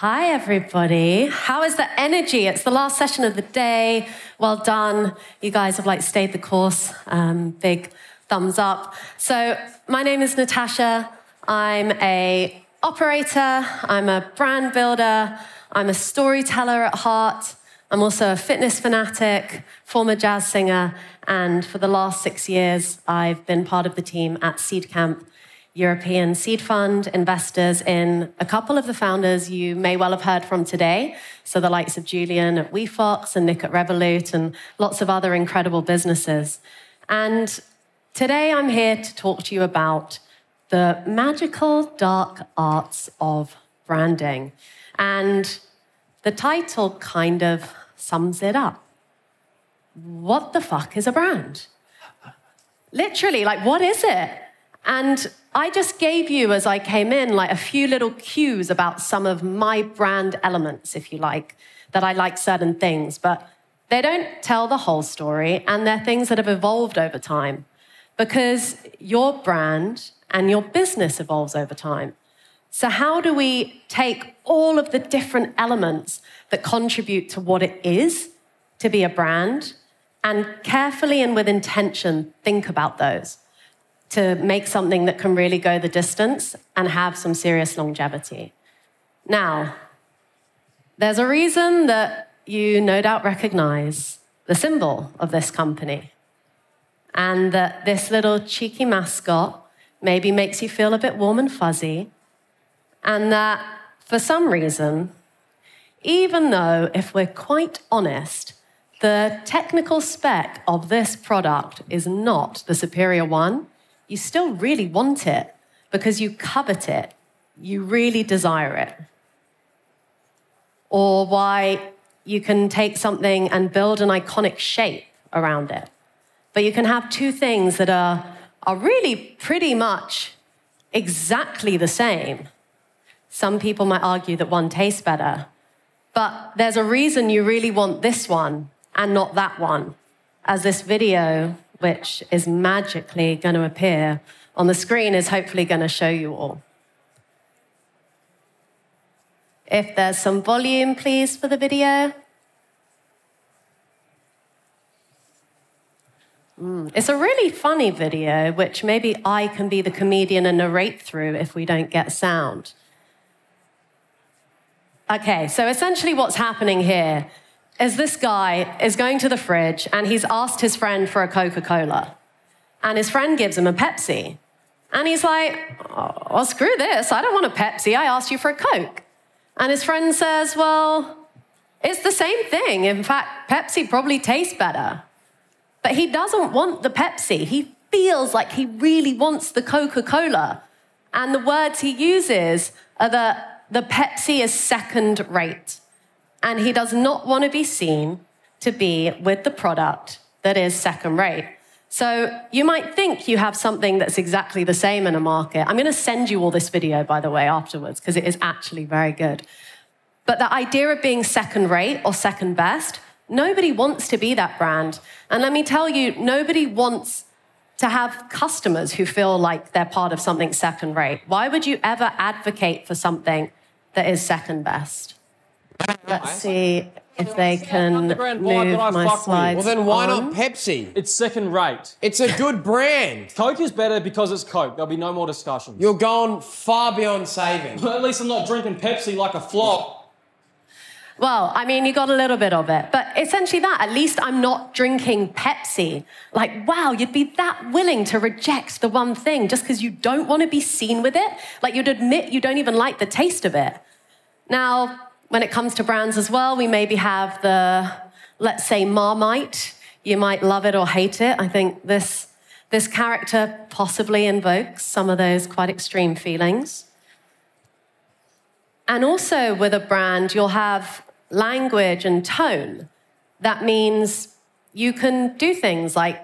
Hi, everybody. How is the energy? It's the last session of the day. Well done. You guys have like stayed the course. Um, big thumbs up. So, my name is Natasha. I'm a operator. I'm a brand builder. I'm a storyteller at heart. I'm also a fitness fanatic, former jazz singer, and for the last six years, I've been part of the team at Seedcamp European Seed Fund, investors in a couple of the founders you may well have heard from today. So, the likes of Julian at WeFox and Nick at Revolut, and lots of other incredible businesses. And today I'm here to talk to you about the magical dark arts of branding. And the title kind of sums it up. What the fuck is a brand? Literally, like, what is it? And I just gave you, as I came in, like a few little cues about some of my brand elements, if you like, that I like certain things, but they don't tell the whole story, and they're things that have evolved over time because your brand and your business evolves over time. So, how do we take all of the different elements that contribute to what it is to be a brand and carefully and with intention think about those? To make something that can really go the distance and have some serious longevity. Now, there's a reason that you no doubt recognize the symbol of this company, and that this little cheeky mascot maybe makes you feel a bit warm and fuzzy, and that for some reason, even though, if we're quite honest, the technical spec of this product is not the superior one, you still really want it because you covet it, you really desire it. Or why you can take something and build an iconic shape around it. But you can have two things that are, are really pretty much exactly the same. Some people might argue that one tastes better, but there's a reason you really want this one and not that one, as this video which is magically going to appear on the screen, is hopefully going to show you all. If there's some volume, please, for the video. Mm. It's a really funny video, which maybe I can be the comedian and narrate through if we don't get sound. Okay, so essentially what's happening here is this guy is going to the fridge and he's asked his friend for a Coca Cola. And his friend gives him a Pepsi. And he's like, oh, well, screw this. I don't want a Pepsi. I asked you for a Coke. And his friend says, well, it's the same thing. In fact, Pepsi probably tastes better. But he doesn't want the Pepsi. He feels like he really wants the Coca Cola. And the words he uses are that the Pepsi is second rate and he does not want to be seen to be with the product that is second rate. So you might think you have something that's exactly the same in a market. I'm going to send you all this video, by the way, afterwards, because it is actually very good. But the idea of being second rate or second best, nobody wants to be that brand. And let me tell you, nobody wants to have customers who feel like they're part of something second rate. Why would you ever advocate for something that is second best? Let's see if they can move my slides. Well, then why on. not Pepsi? It's second rate. It's a good brand. Coke is better because it's Coke. There'll be no more discussions. You're going far beyond saving. Well, at least I'm not drinking Pepsi like a flop. Well, I mean, you got a little bit of it, but essentially that. At least I'm not drinking Pepsi. Like, wow, you'd be that willing to reject the one thing just because you don't want to be seen with it? Like, you'd admit you don't even like the taste of it. Now, when it comes to brands as well, we maybe have the, let's say, Marmite. You might love it or hate it. I think this, this character possibly invokes some of those quite extreme feelings. And also with a brand, you'll have language and tone. That means you can do things like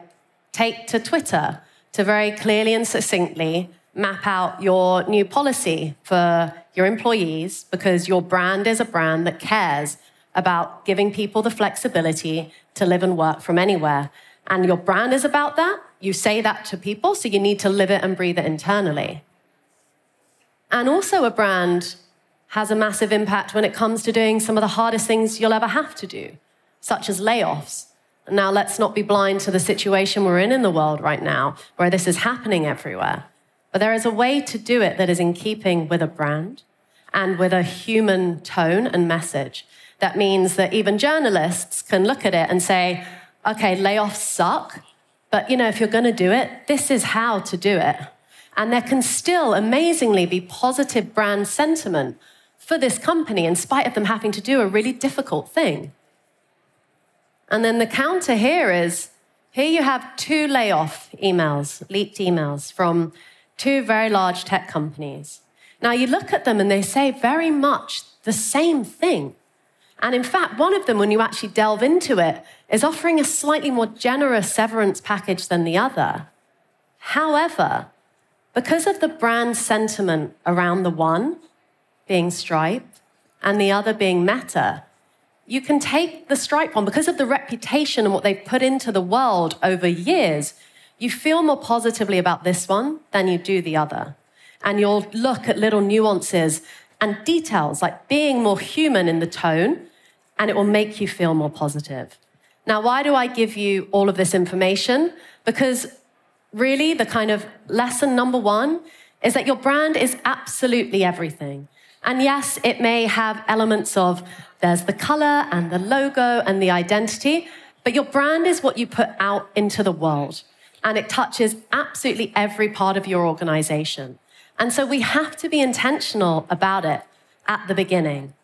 take to Twitter to very clearly and succinctly map out your new policy for your employees because your brand is a brand that cares about giving people the flexibility to live and work from anywhere. And your brand is about that. You say that to people, so you need to live it and breathe it internally. And also, a brand has a massive impact when it comes to doing some of the hardest things you'll ever have to do, such as layoffs. Now, let's not be blind to the situation we're in in the world right now, where this is happening everywhere. But there is a way to do it that is in keeping with a brand and with a human tone and message. That means that even journalists can look at it and say, okay, layoffs suck, but you know, if you're going to do it, this is how to do it. And there can still amazingly be positive brand sentiment for this company in spite of them having to do a really difficult thing. And then the counter here is here you have two layoff emails, leaked emails from two very large tech companies. Now you look at them and they say very much the same thing. And in fact, one of them, when you actually delve into it, is offering a slightly more generous severance package than the other. However, because of the brand sentiment around the one being Stripe and the other being Meta, you can take the Stripe one because of the reputation and what they've put into the world over years. You feel more positively about this one than you do the other. And you'll look at little nuances and details like being more human in the tone, and it will make you feel more positive. Now, why do I give you all of this information? Because really, the kind of lesson number one is that your brand is absolutely everything. And yes, it may have elements of there's the color and the logo and the identity, but your brand is what you put out into the world. And it touches absolutely every part of your organization. And so we have to be intentional about it at the beginning.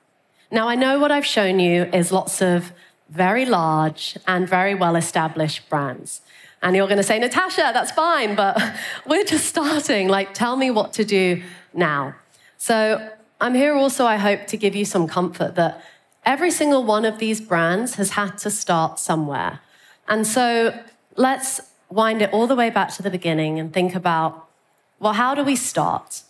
Now, I know what I've shown you is lots of very large and very well established brands. And you're going to say, Natasha, that's fine, but we're just starting. Like, tell me what to do now. So I'm here also, I hope, to give you some comfort that every single one of these brands has had to start somewhere. And so let's wind it all the way back to the beginning and think about well, how do we start?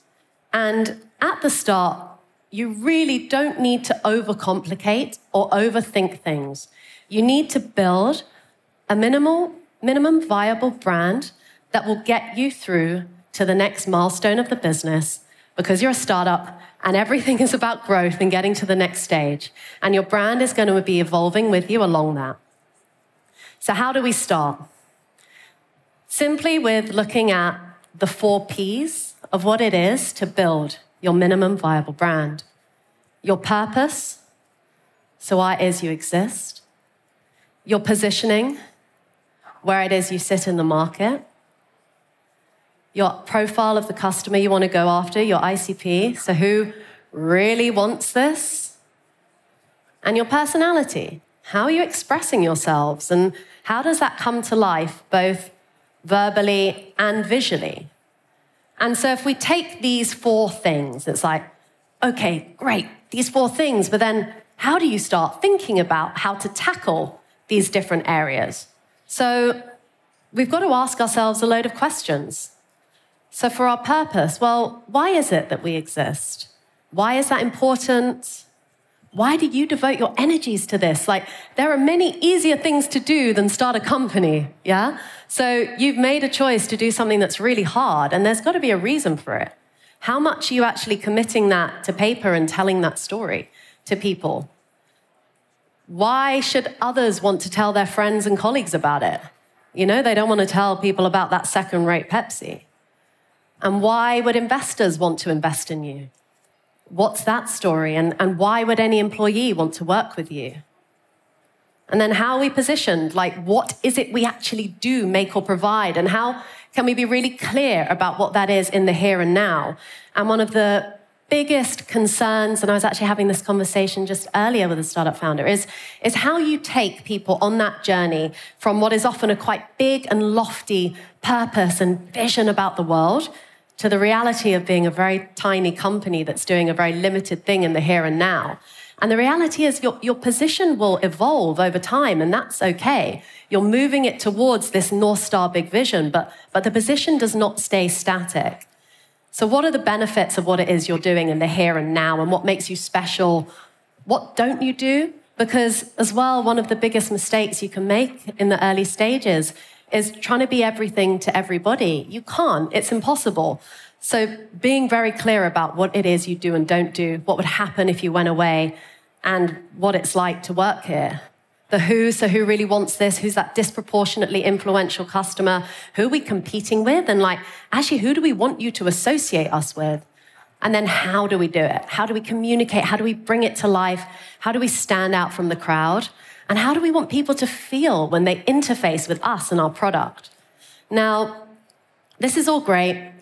And at the start, you really don't need to overcomplicate or overthink things. You need to build a minimal, minimum viable brand that will get you through to the next milestone of the business because you're a startup and everything is about growth and getting to the next stage. And your brand is going to be evolving with you along that. So, how do we start? Simply with looking at the four P's of what it is to build your minimum viable brand. Your purpose, so why is you exist, your positioning, where it is you sit in the market, your profile of the customer you want to go after, your ICP, so who really wants this, and your personality. How are you expressing yourselves, and how does that come to life, both verbally and visually? And so, if we take these four things, it's like, okay, great, these four things, but then how do you start thinking about how to tackle these different areas? So, we've got to ask ourselves a load of questions. So, for our purpose, well, why is it that we exist? Why is that important? Why do you devote your energies to this? Like, there are many easier things to do than start a company, yeah? So, you've made a choice to do something that's really hard, and there's got to be a reason for it. How much are you actually committing that to paper and telling that story to people? Why should others want to tell their friends and colleagues about it? You know, they don't want to tell people about that second rate Pepsi. And why would investors want to invest in you? What's that story? And, and why would any employee want to work with you? And then how are we positioned? Like, what is it we actually do make or provide? And how can we be really clear about what that is in the here and now? And one of the biggest concerns, and I was actually having this conversation just earlier with a startup founder, is, is how you take people on that journey from what is often a quite big and lofty purpose and vision about the world to the reality of being a very tiny company that's doing a very limited thing in the here and now. And the reality is, your, your position will evolve over time, and that's okay. You're moving it towards this North Star big vision, but, but the position does not stay static. So, what are the benefits of what it is you're doing in the here and now, and what makes you special? What don't you do? Because, as well, one of the biggest mistakes you can make in the early stages is trying to be everything to everybody. You can't, it's impossible. So, being very clear about what it is you do and don't do, what would happen if you went away, and what it's like to work here. The who, so who really wants this? Who's that disproportionately influential customer? Who are we competing with? And like, actually, who do we want you to associate us with? And then how do we do it? How do we communicate? How do we bring it to life? How do we stand out from the crowd? And how do we want people to feel when they interface with us and our product? Now, this is all great.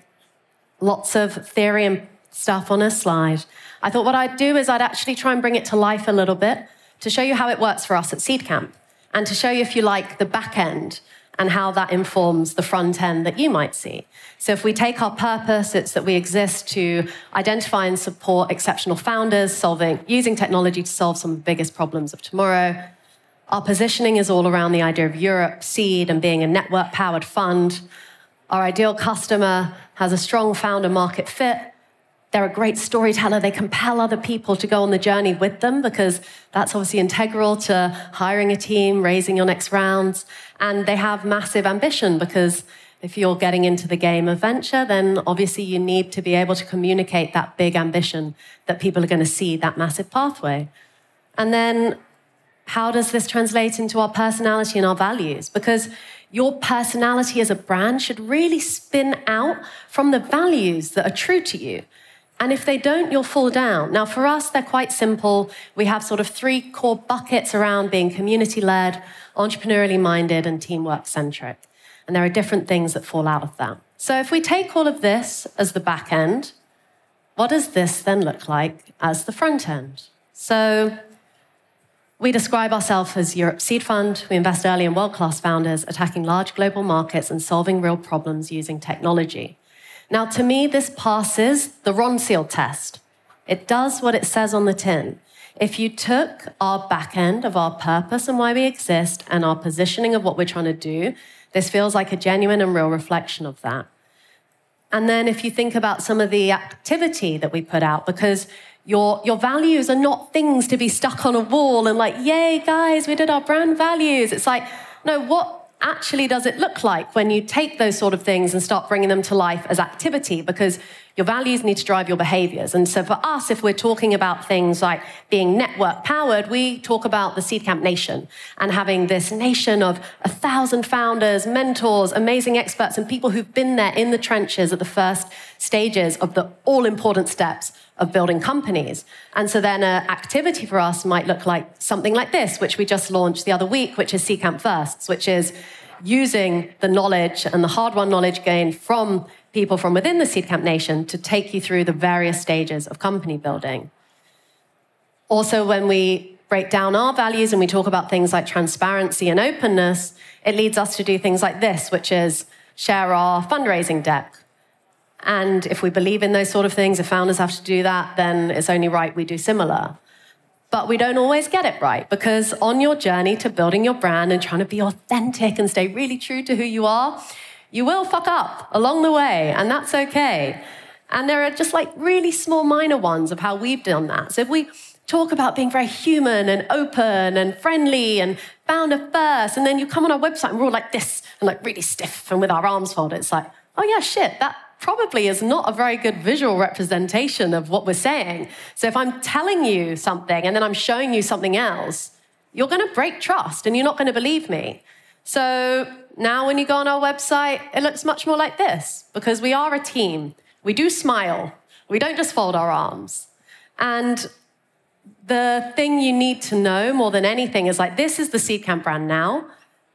Lots of theory and stuff on a slide. I thought what I'd do is I'd actually try and bring it to life a little bit to show you how it works for us at Seedcamp and to show you, if you like, the back end and how that informs the front end that you might see. So, if we take our purpose, it's that we exist to identify and support exceptional founders solving, using technology to solve some of the biggest problems of tomorrow. Our positioning is all around the idea of Europe, seed, and being a network powered fund. Our ideal customer has a strong founder market fit they're a great storyteller. They compel other people to go on the journey with them because that's obviously integral to hiring a team, raising your next rounds. And they have massive ambition because if you're getting into the game of venture, then obviously you need to be able to communicate that big ambition that people are going to see that massive pathway. And then how does this translate into our personality and our values? Because your personality as a brand should really spin out from the values that are true to you. And if they don't, you'll fall down. Now, for us, they're quite simple. We have sort of three core buckets around being community led, entrepreneurially minded, and teamwork centric. And there are different things that fall out of that. So, if we take all of this as the back end, what does this then look like as the front end? So, we describe ourselves as Europe Seed Fund. We invest early in world class founders, attacking large global markets and solving real problems using technology. Now, to me, this passes the Ronseal test. It does what it says on the tin. If you took our back end of our purpose and why we exist and our positioning of what we're trying to do, this feels like a genuine and real reflection of that. And then if you think about some of the activity that we put out, because your, your values are not things to be stuck on a wall and like, yay, guys, we did our brand values. It's like, no, what actually does it look like when you take those sort of things and start bringing them to life as activity? Because your values need to drive your behaviors. And so for us, if we're talking about things like being network powered, we talk about the Seedcamp Nation and having this nation of a thousand founders, mentors, amazing experts, and people who've been there in the trenches at the first stages of the all important steps of building companies. And so then an activity for us might look like something like this, which we just launched the other week, which is Seedcamp Firsts, which is using the knowledge and the hard won knowledge gained from people from within the Seedcamp Nation to take you through the various stages of company building. Also, when we break down our values and we talk about things like transparency and openness, it leads us to do things like this, which is share our fundraising deck. And if we believe in those sort of things, if founders have to do that, then it's only right we do similar. But we don't always get it right because on your journey to building your brand and trying to be authentic and stay really true to who you are, you will fuck up along the way, and that's okay. And there are just like really small, minor ones of how we've done that. So if we talk about being very human and open and friendly and founder first, and then you come on our website and we're all like this and like really stiff and with our arms folded, it's like, oh yeah, shit, that probably is not a very good visual representation of what we're saying. So if I'm telling you something and then I'm showing you something else, you're going to break trust and you're not going to believe me. So now when you go on our website, it looks much more like this because we are a team. We do smile. We don't just fold our arms. And the thing you need to know more than anything is like, this is the Seedcamp brand now.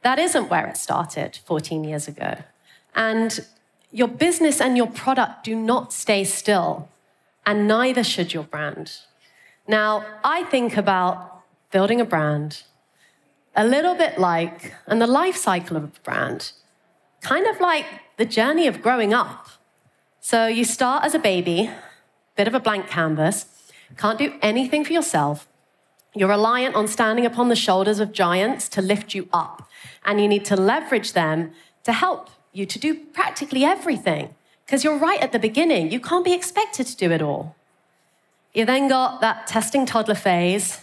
That isn't where it started 14 years ago. And your business and your product do not stay still, and neither should your brand. Now, I think about building a brand a little bit like, and the life cycle of a brand, kind of like the journey of growing up. So you start as a baby, bit of a blank canvas, can't do anything for yourself. You're reliant on standing upon the shoulders of giants to lift you up, and you need to leverage them to help you to do practically everything. Because you're right at the beginning, you can't be expected to do it all. You then got that testing toddler phase,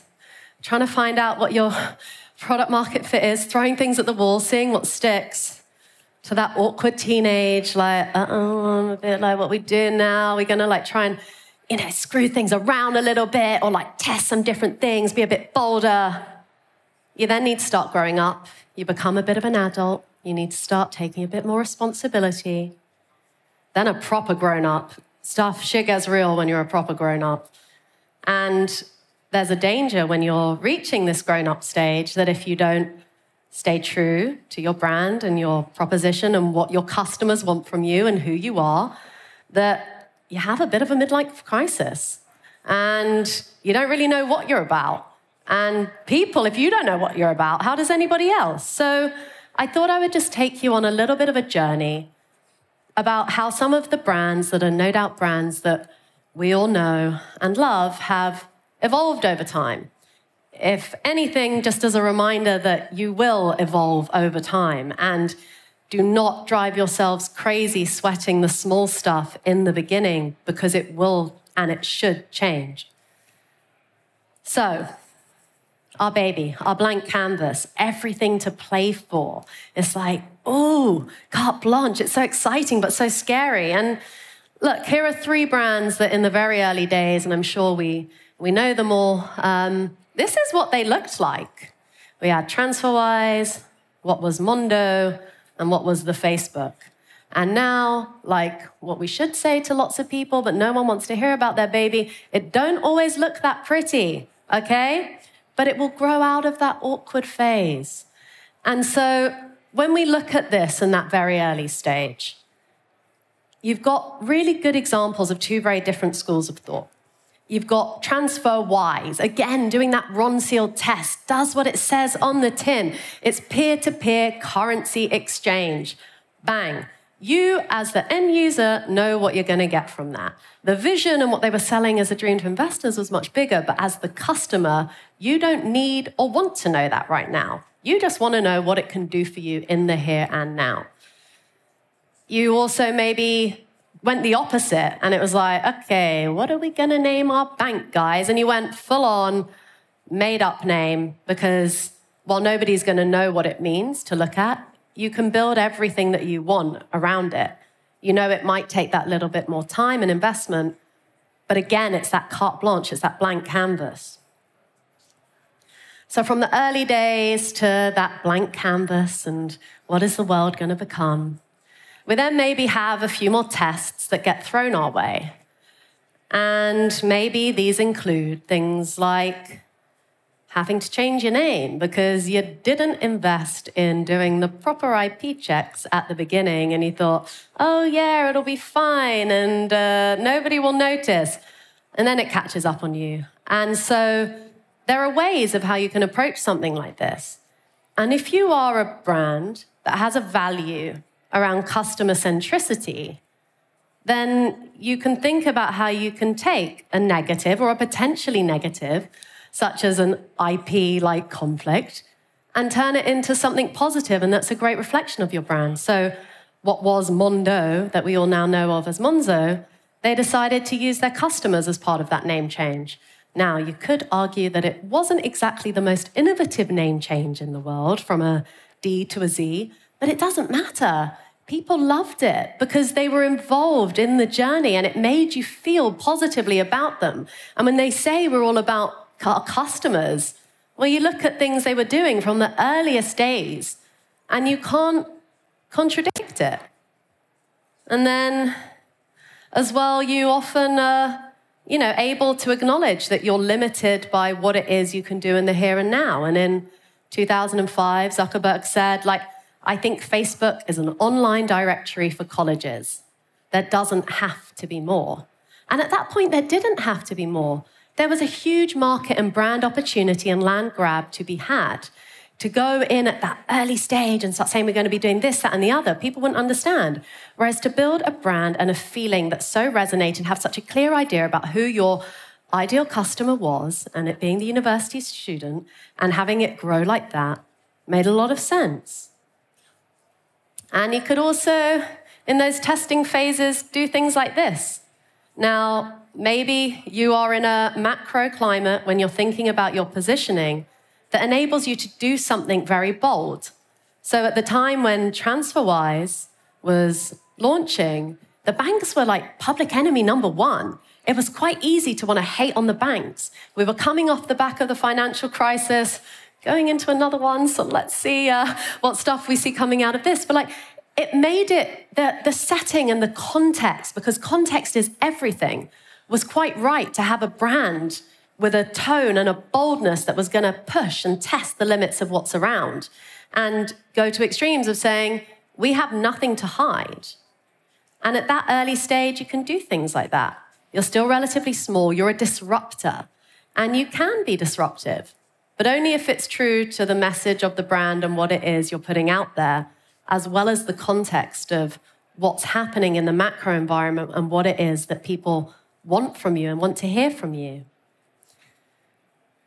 trying to find out what your product market fit is, throwing things at the wall, seeing what sticks. to that awkward teenage, like, uh oh, I'm a bit like, what we do now? We're gonna like try and, you know, screw things around a little bit or like test some different things, be a bit bolder. You then need to start growing up. You become a bit of an adult. You need to start taking a bit more responsibility. Then a proper grown up. Stuff shit gets real when you're a proper grown up. And there's a danger when you're reaching this grown up stage that if you don't stay true to your brand and your proposition and what your customers want from you and who you are, that you have a bit of a midlife crisis and you don't really know what you're about. And people, if you don't know what you're about, how does anybody else? So I thought I would just take you on a little bit of a journey about how some of the brands that are no doubt brands that we all know and love have evolved over time. If anything, just as a reminder that you will evolve over time and do not drive yourselves crazy sweating the small stuff in the beginning because it will and it should change. So, our baby, our blank canvas, everything to play for. It's like, oh, carte blanche. It's so exciting, but so scary. And look, here are three brands that in the very early days, and I'm sure we, we know them all, um, this is what they looked like. We had TransferWise, what was Mondo, and what was the Facebook. And now, like what we should say to lots of people, but no one wants to hear about their baby, it don't always look that pretty, okay? But it will grow out of that awkward phase. And so when we look at this in that very early stage, you've got really good examples of two very different schools of thought. You've got TransferWise. again, doing that Ronseal test, does what it says on the tin. It's peer to peer currency exchange. Bang. You, as the end user, know what you're going to get from that. The vision and what they were selling as a dream to investors was much bigger, but as the customer, you don't need or want to know that right now. You just want to know what it can do for you in the here and now. You also maybe went the opposite and it was like, okay, what are we going to name our bank, guys? And you went full on made up name because while nobody's going to know what it means to look at, you can build everything that you want around it. You know, it might take that little bit more time and investment, but again, it's that carte blanche, it's that blank canvas. So, from the early days to that blank canvas and what is the world going to become, we then maybe have a few more tests that get thrown our way. And maybe these include things like having to change your name because you didn't invest in doing the proper IP checks at the beginning and you thought, oh, yeah, it'll be fine and uh, nobody will notice. And then it catches up on you. And so there are ways of how you can approach something like this. And if you are a brand that has a value around customer centricity, then you can think about how you can take a negative or a potentially negative, such as an IP like conflict, and turn it into something positive, and that's a great reflection of your brand. So, what was Mondo, that we all now know of as Monzo, they decided to use their customers as part of that name change. Now, you could argue that it wasn't exactly the most innovative name change in the world from a D to a Z, but it doesn't matter. People loved it because they were involved in the journey and it made you feel positively about them. And when they say we're all about our customers, well, you look at things they were doing from the earliest days and you can't contradict it. And then, as well, you often are, you know, able to acknowledge that you're limited by what it is you can do in the here and now. And in 2005, Zuckerberg said, like, I think Facebook is an online directory for colleges. There doesn't have to be more. And at that point, there didn't have to be more. There was a huge market and brand opportunity and land grab to be had. To go in at that early stage and start saying we're going to be doing this, that, and the other, people wouldn't understand. Whereas to build a brand and a feeling that so resonate and have such a clear idea about who your ideal customer was, and it being the university student, and having it grow like that made a lot of sense. And you could also, in those testing phases, do things like this. Now, maybe you are in a macro climate when you're thinking about your positioning that enables you to do something very bold. So at the time when TransferWise was launching, the banks were like public enemy number one. It was quite easy to want to hate on the banks. We were coming off the back of the financial crisis, going into another one. So let's see uh, what stuff we see coming out of this. But like, it made it the, the setting and the context, because context is everything, was quite right to have a brand with a tone and a boldness that was going to push and test the limits of what's around and go to extremes of saying, we have nothing to hide. And at that early stage, you can do things like that. You're still relatively small, you're a disruptor, and you can be disruptive, but only if it's true to the message of the brand and what it is you're putting out there, as well as the context of what's happening in the macro environment and what it is that people want from you and want to hear from you.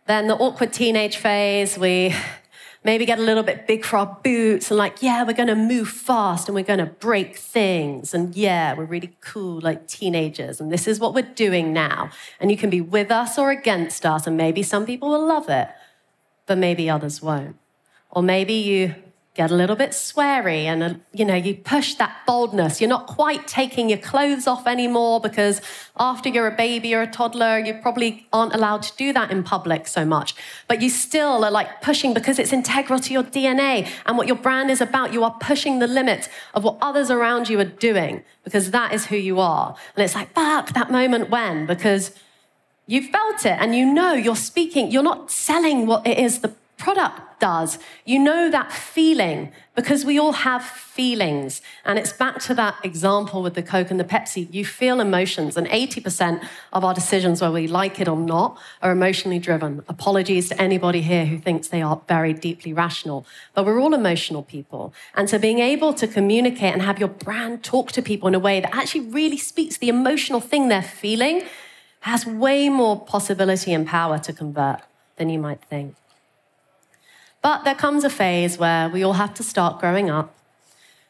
Then the awkward teenage phase, we maybe get a little bit big for our boots and like, yeah, we're going to move fast and we're going to break things. And yeah, we're really cool like teenagers. And this is what we're doing now. And you can be with us or against us. And maybe some people will love it, but maybe others won't. Or maybe you get a little bit sweary and uh, you know you push that boldness. You're not quite taking your clothes off anymore because after you're a baby or a toddler you probably aren't allowed to do that in public so much. But you still are like pushing because it's integral to your dna and what your brand is about you are pushing the limits of what others around you are doing because that is who you are. And it's like fuck that moment when? Because you felt it and you know you're speaking you're not selling what it is the product does. You know that feeling because we all have feelings. And it's back to that example with the Coke and the Pepsi. You feel emotions, and 80% of our decisions, whether we like it or not, are emotionally driven. Apologies to anybody here who thinks they are very deeply rational, but we're all emotional people. And so being able to communicate and have your brand talk to people in a way that actually really speaks the emotional thing they're feeling has way more possibility and power to convert than you might think. But there comes a phase where we all have to start growing up.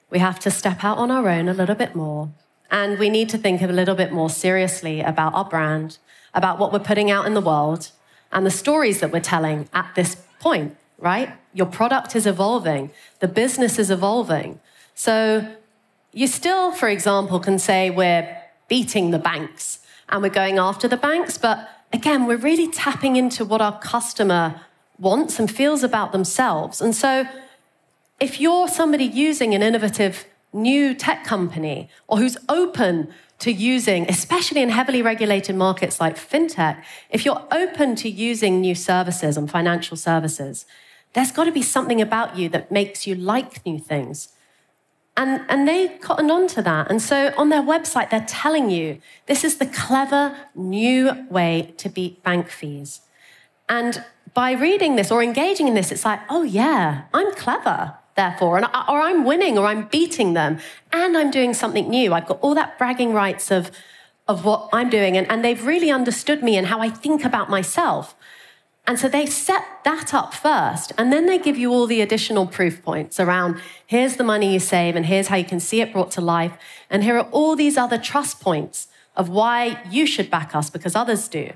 We have to step out on our own a little bit more. And we need to think a little bit more seriously about our brand, about what we're putting out in the world, and the stories that we're telling at this point, right? Your product is evolving, the business is evolving. So you still, for example, can say we're beating the banks and we're going after the banks, but again, we're really tapping into what our customer wants and feels about themselves. And so, if you're somebody using an innovative new tech company or who's open to using, especially in heavily regulated markets like fintech, if you're open to using new services and financial services, there's got to be something about you that makes you like new things. And, and they cottoned on to that. And so on their website, they're telling you this is the clever new way to beat bank fees. And by reading this or engaging in this, it's like, oh yeah, I'm clever, therefore, and, or I'm winning or I'm beating them, and I'm doing something new. I've got all that bragging rights of, of what I'm doing, and, and they've really understood me and how I think about myself. And so they set that up first, and then they give you all the additional proof points around here's the money you save, and here's how you can see it brought to life, and here are all these other trust points of why you should back us because others do.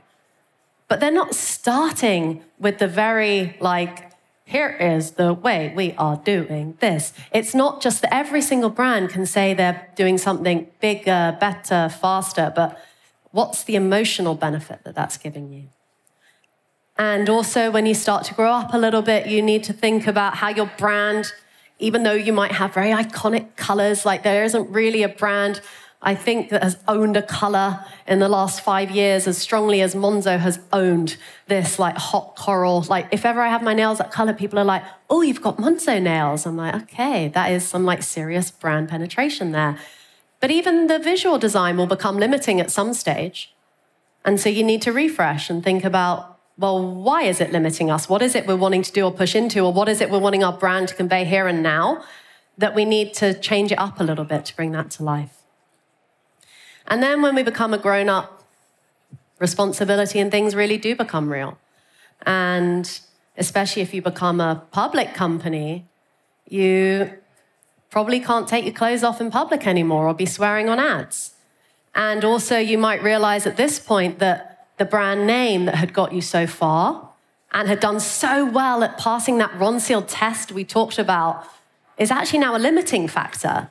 But they're not starting with the very like, here is the way we are doing this. It's not just that every single brand can say they're doing something bigger, better, faster, but what's the emotional benefit that that's giving you? And also, when you start to grow up a little bit, you need to think about how your brand, even though you might have very iconic colors, like there isn't really a brand I think, that has owned a color in the last five years as strongly as Monzo has owned this like hot coral. Like, if ever I have my nails that color, people are like, oh, you've got Monzo nails. I'm like, okay, that is some like serious brand penetration there. But even the visual design will become limiting at some stage. And so you need to refresh and think about, well, why is it limiting us? What is it we're wanting to do or push into? Or what is it we're wanting our brand to convey here and now that we need to change it up a little bit to bring that to life? And then when we become a grown up, responsibility and things really do become real. And especially if you become a public company, you probably can't take your clothes off in public anymore or be swearing on ads. And also, you might realize at this point that the brand name that had got you so far and had done so well at passing that Ronseal test we talked about is actually now a limiting factor.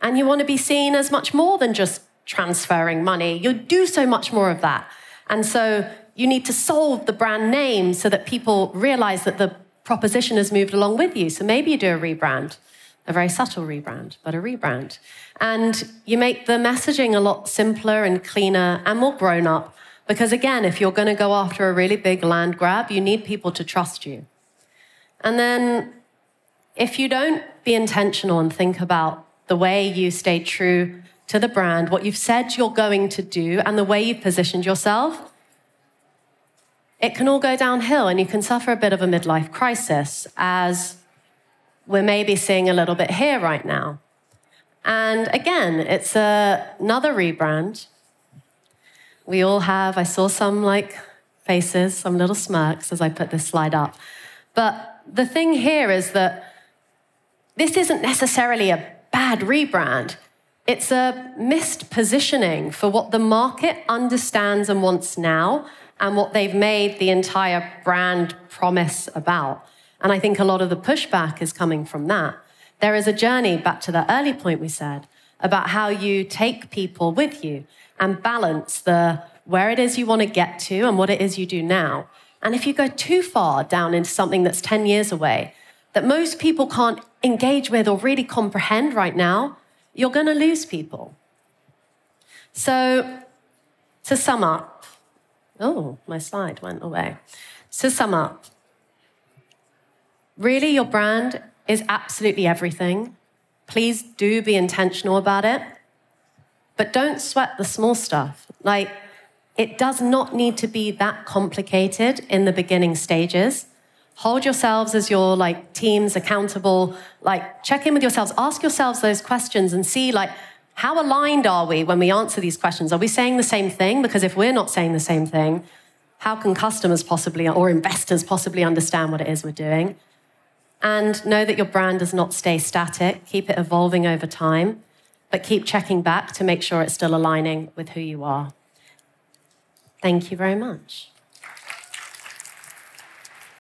And you want to be seen as much more than just transferring money. You do so much more of that. And so you need to solve the brand name so that people realize that the proposition has moved along with you. So maybe you do a rebrand, a very subtle rebrand, but a rebrand. And you make the messaging a lot simpler and cleaner and more grown up. Because again, if you're going to go after a really big land grab, you need people to trust you. And then if you don't be intentional and think about the way you stay true to the brand, what you've said you're going to do, and the way you've positioned yourself, it can all go downhill and you can suffer a bit of a midlife crisis, as we're maybe seeing a little bit here right now. And again, it's a, another rebrand. We all have, I saw some like faces, some little smirks as I put this slide up. But the thing here is that this isn't necessarily a bad rebrand. It's a missed positioning for what the market understands and wants now and what they've made the entire brand promise about. And I think a lot of the pushback is coming from that. There is a journey back to the early point we said about how you take people with you and balance the where it is you want to get to and what it is you do now. And if you go too far down into something that's 10 years away, that most people can't engage with or really comprehend right now, you're going to lose people. So, to sum up, oh, my slide went away. To sum up, really, your brand is absolutely everything. Please do be intentional about it, but don't sweat the small stuff. Like, it does not need to be that complicated in the beginning stages. Hold yourselves as your like teams accountable. Like check in with yourselves. Ask yourselves those questions and see like how aligned are we when we answer these questions? Are we saying the same thing? Because if we're not saying the same thing how can customers possibly or investors possibly understand what it is we're doing? And know that your brand does not stay static. Keep it evolving over time but keep checking back to make sure it's still aligning with who you are. Thank you very much